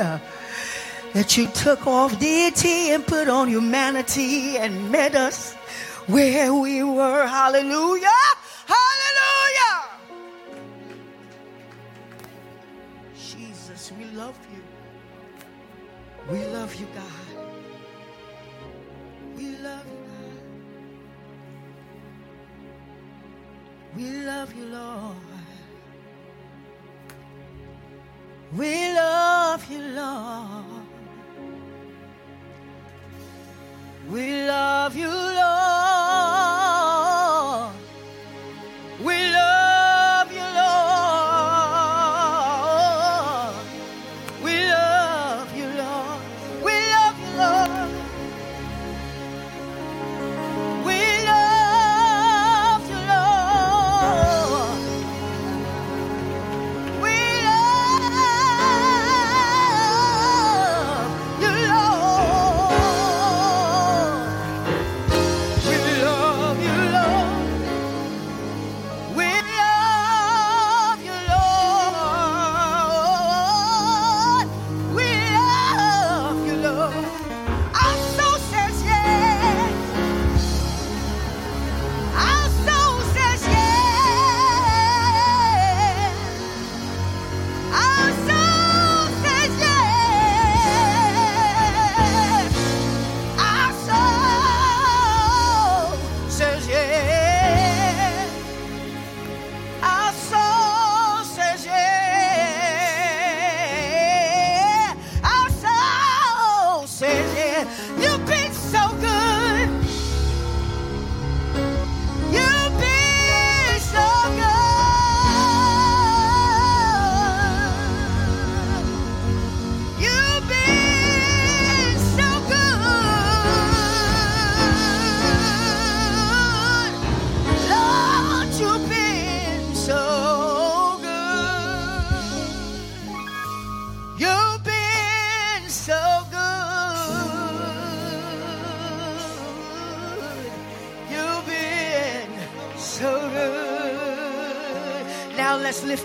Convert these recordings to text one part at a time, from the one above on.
hallelujah, that you took off deity and put on humanity and met us where we were. Hallelujah. Hallelujah. Jesus, we love you. We love you, God. We love you, God. We love you, Lord.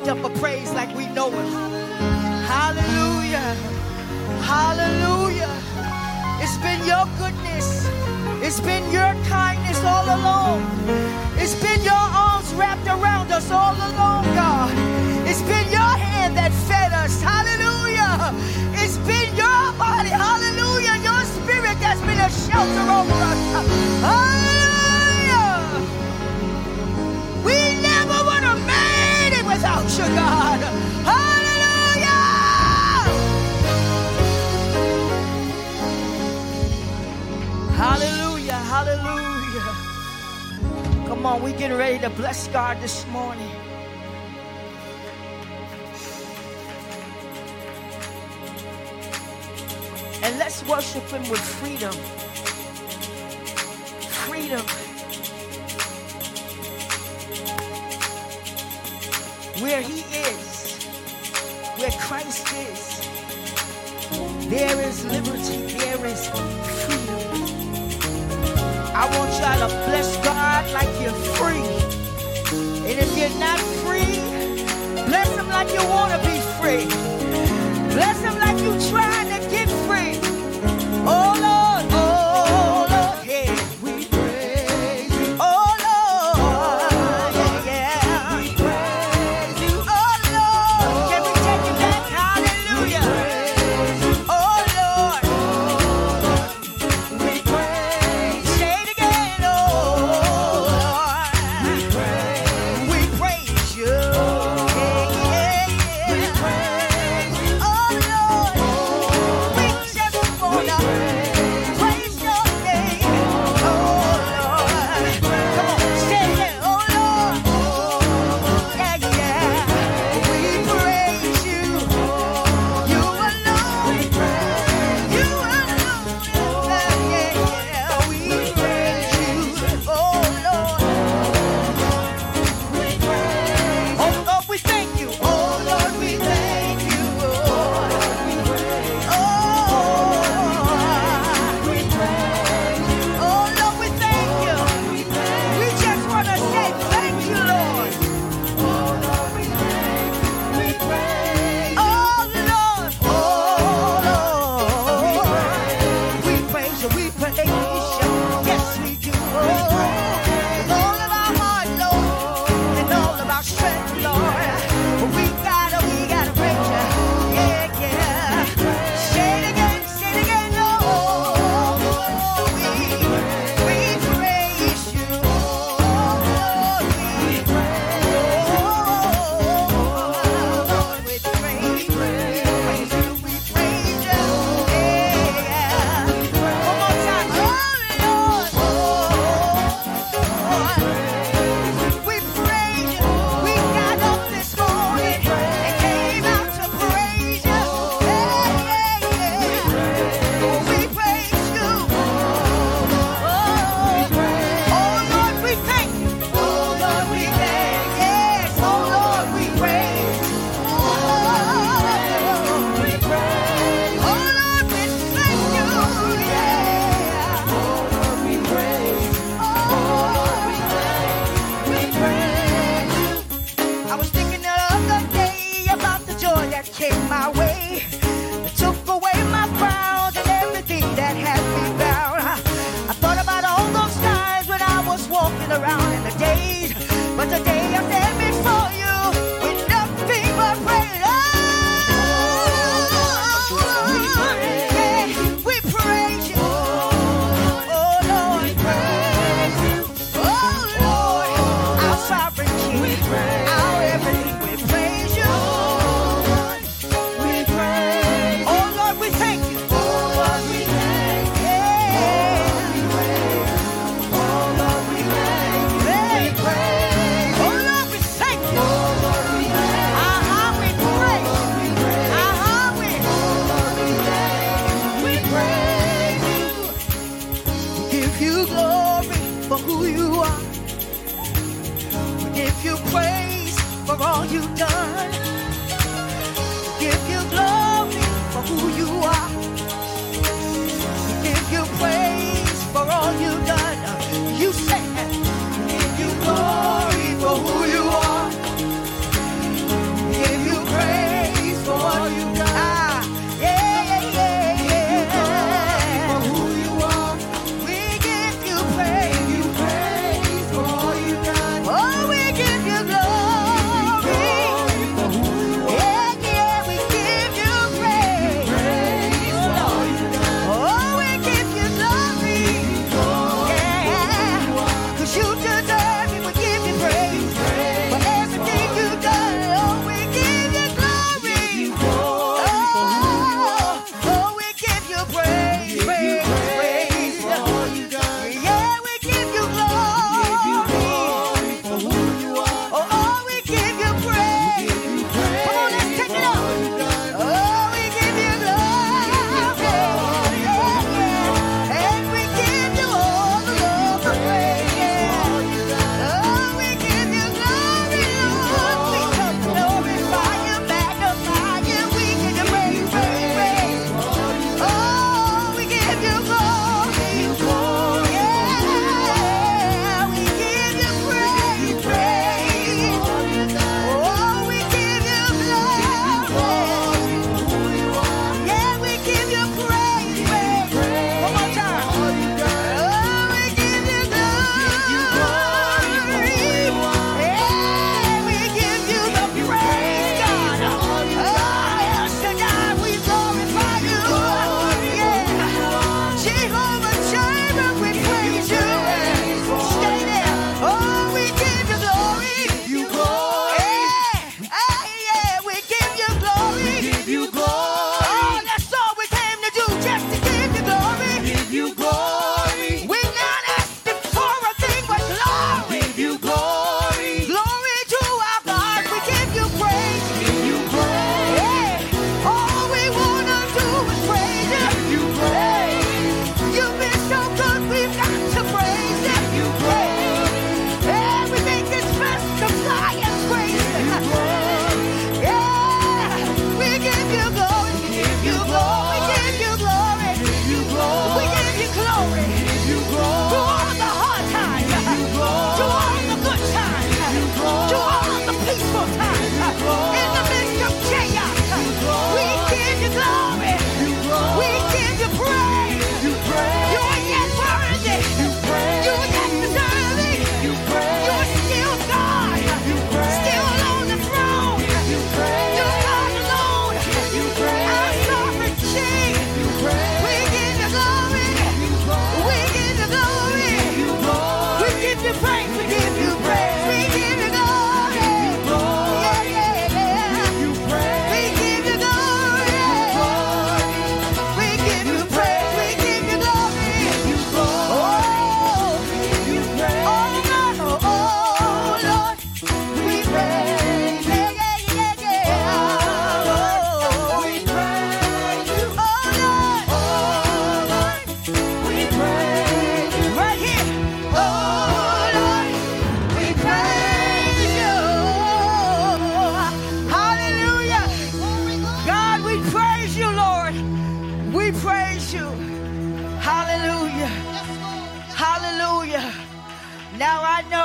Lift up a praise like we know it. Hallelujah. Hallelujah. It's been your goodness. It's been your kindness all along. It's been your arms wrapped around us all along, God. It's been God. Hallelujah. Hallelujah. Hallelujah. Come on, we getting ready to bless God this morning. And let's worship Him with freedom. Freedom. Where He is, where Christ is, there is liberty, there is freedom. I want y'all to bless God like you're free. And if you're not free, bless Him like you want to be free. Bless Him like you're trying to get free. Oh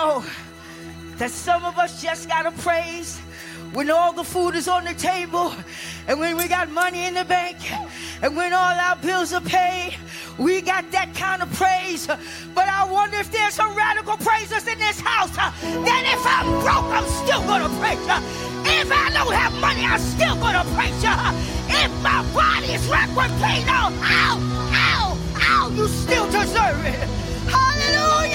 know that some of us just gotta praise when all the food is on the table and when we got money in the bank and when all our bills are paid. We got that kind of praise. But I wonder if there's some radical praisers in this house. That if I'm broke, I'm still gonna praise you. If I don't have money, I'm still gonna praise you. If my body is wrapped with pain, oh, ow, ow, ow, you still deserve it. Hallelujah.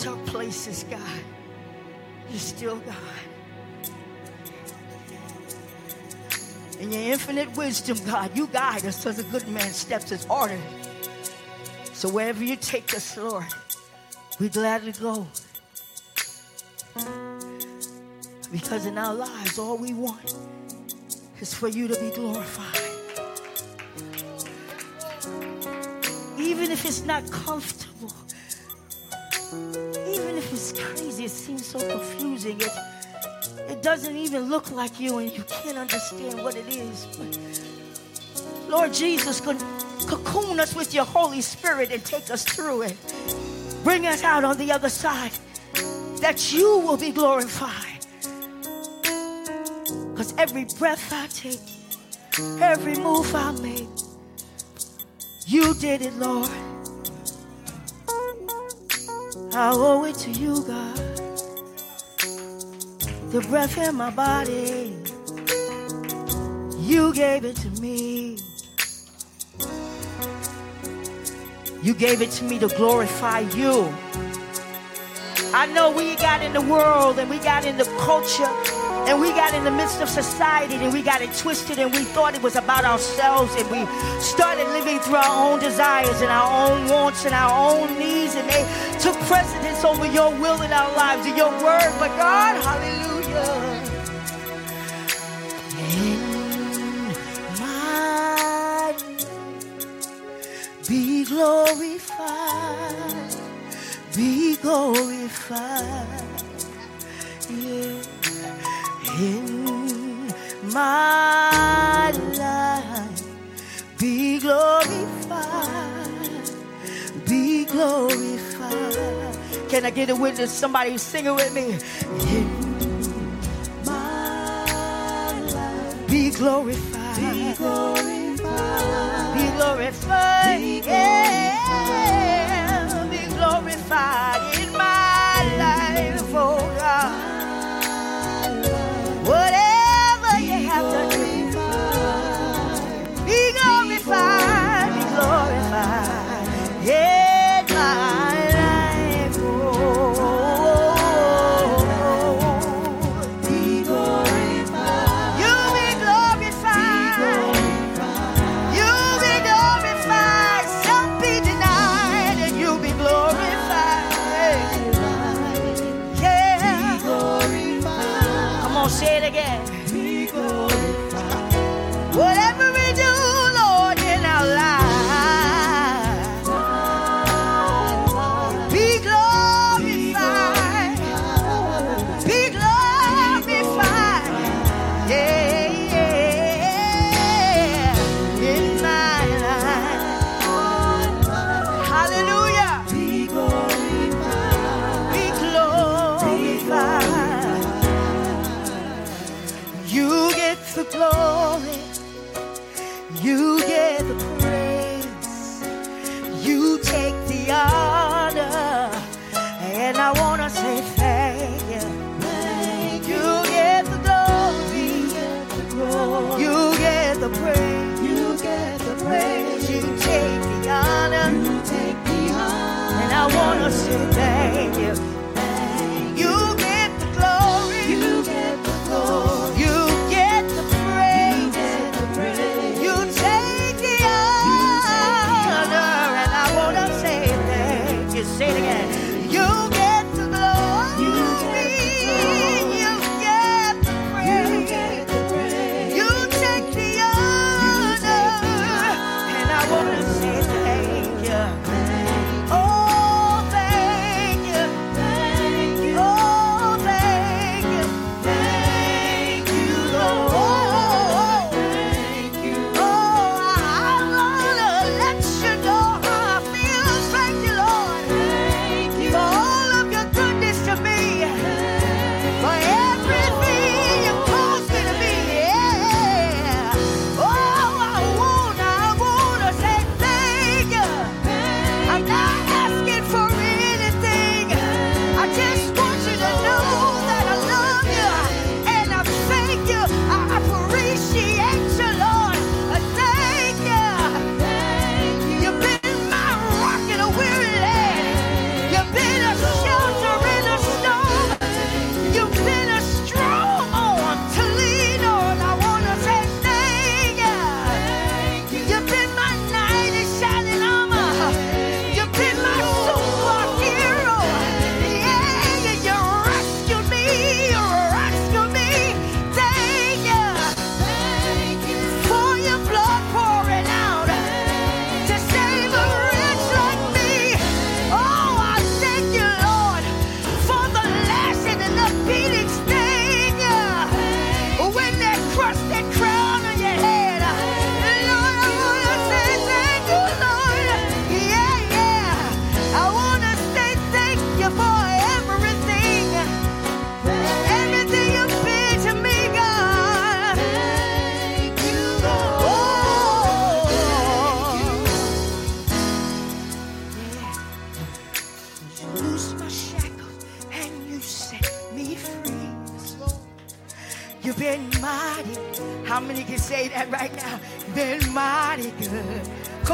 Tough places, God. You're still God. In your infinite wisdom, God, you guide us as a good man steps His order. So wherever you take us, Lord, we gladly go. Because in our lives, all we want is for you to be glorified. Even if it's not comfortable crazy, it seems so confusing. It, it doesn't even look like you and you can't understand what it is. But Lord Jesus, cocoon us with your Holy Spirit and take us through it. Bring us out on the other side that you will be glorified. Because every breath I take, every move I make, you did it, Lord. I owe it to you, God. The breath in my body, you gave it to me. You gave it to me to glorify you. I know we got in the world and we got in the culture and we got in the midst of society and we got it twisted and we thought it was about ourselves and we started living through our own desires and our own wants and our own needs and they took precedence over your will in our lives and your word. But God, hallelujah. Glorified, be glorified. Yeah in my life. Be glorified, be glorified. Can I get a witness? Somebody sing it with me. In my life, be glorified, be glorified, glorified. Yeah, be glorified again. You take the honor.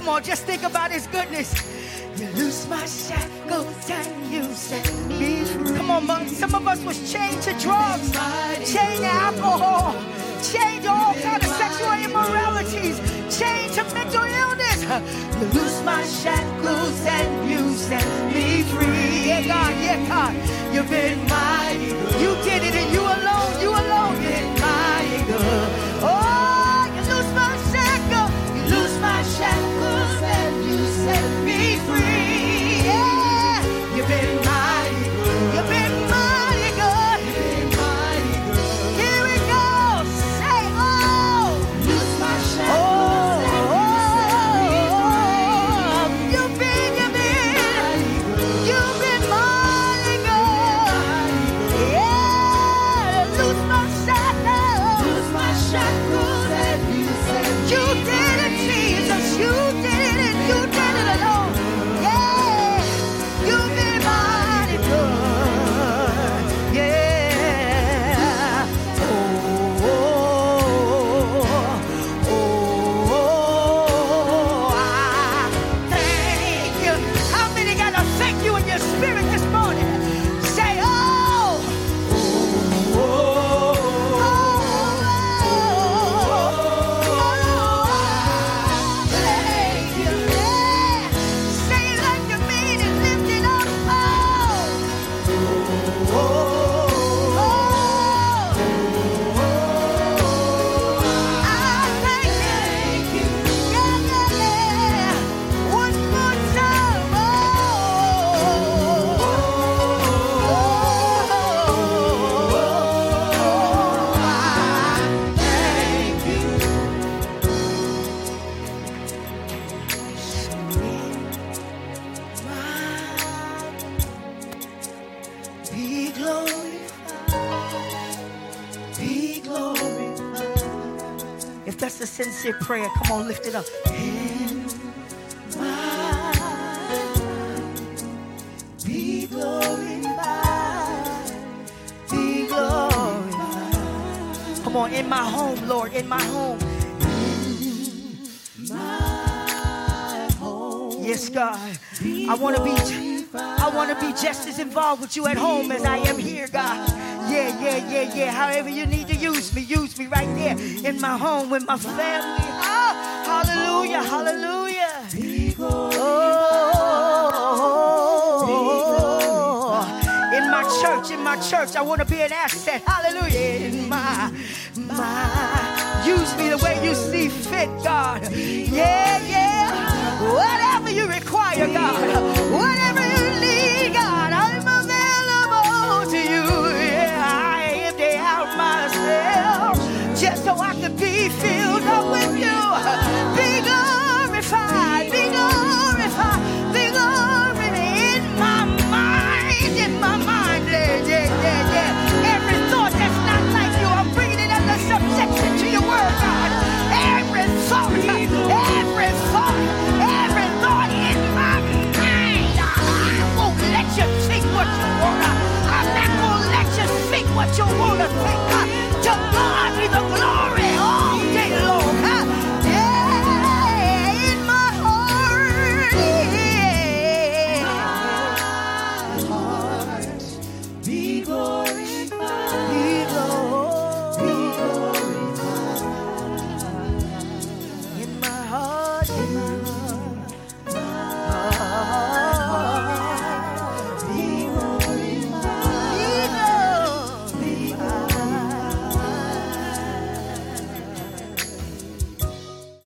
Come on, just think about his goodness. You loose my shackles and you set me free. Come on, some of us was chained to drugs, chained to alcohol, chained to all kind of sexual immoralities, chained to mental illness. You loose my shackles and you set me free. Yeah, God, yeah, God. You've been mighty. You did it If that's a sincere prayer, come on, lift it up. Be glorified, be glorified. Come on, in my home, Lord, in my home. In my home. Yes, God. I want to be. I want to be just as involved with you at home as I am here, God. Yeah, yeah, yeah, yeah. However you need need to use me. Use me right there in my home with my family. Oh, hallelujah, hallelujah. Oh, in my church, in my church, I want to be an asset. Hallelujah. In my, my, use me the way you see fit, God. Yeah, yeah. Whatever you require, God.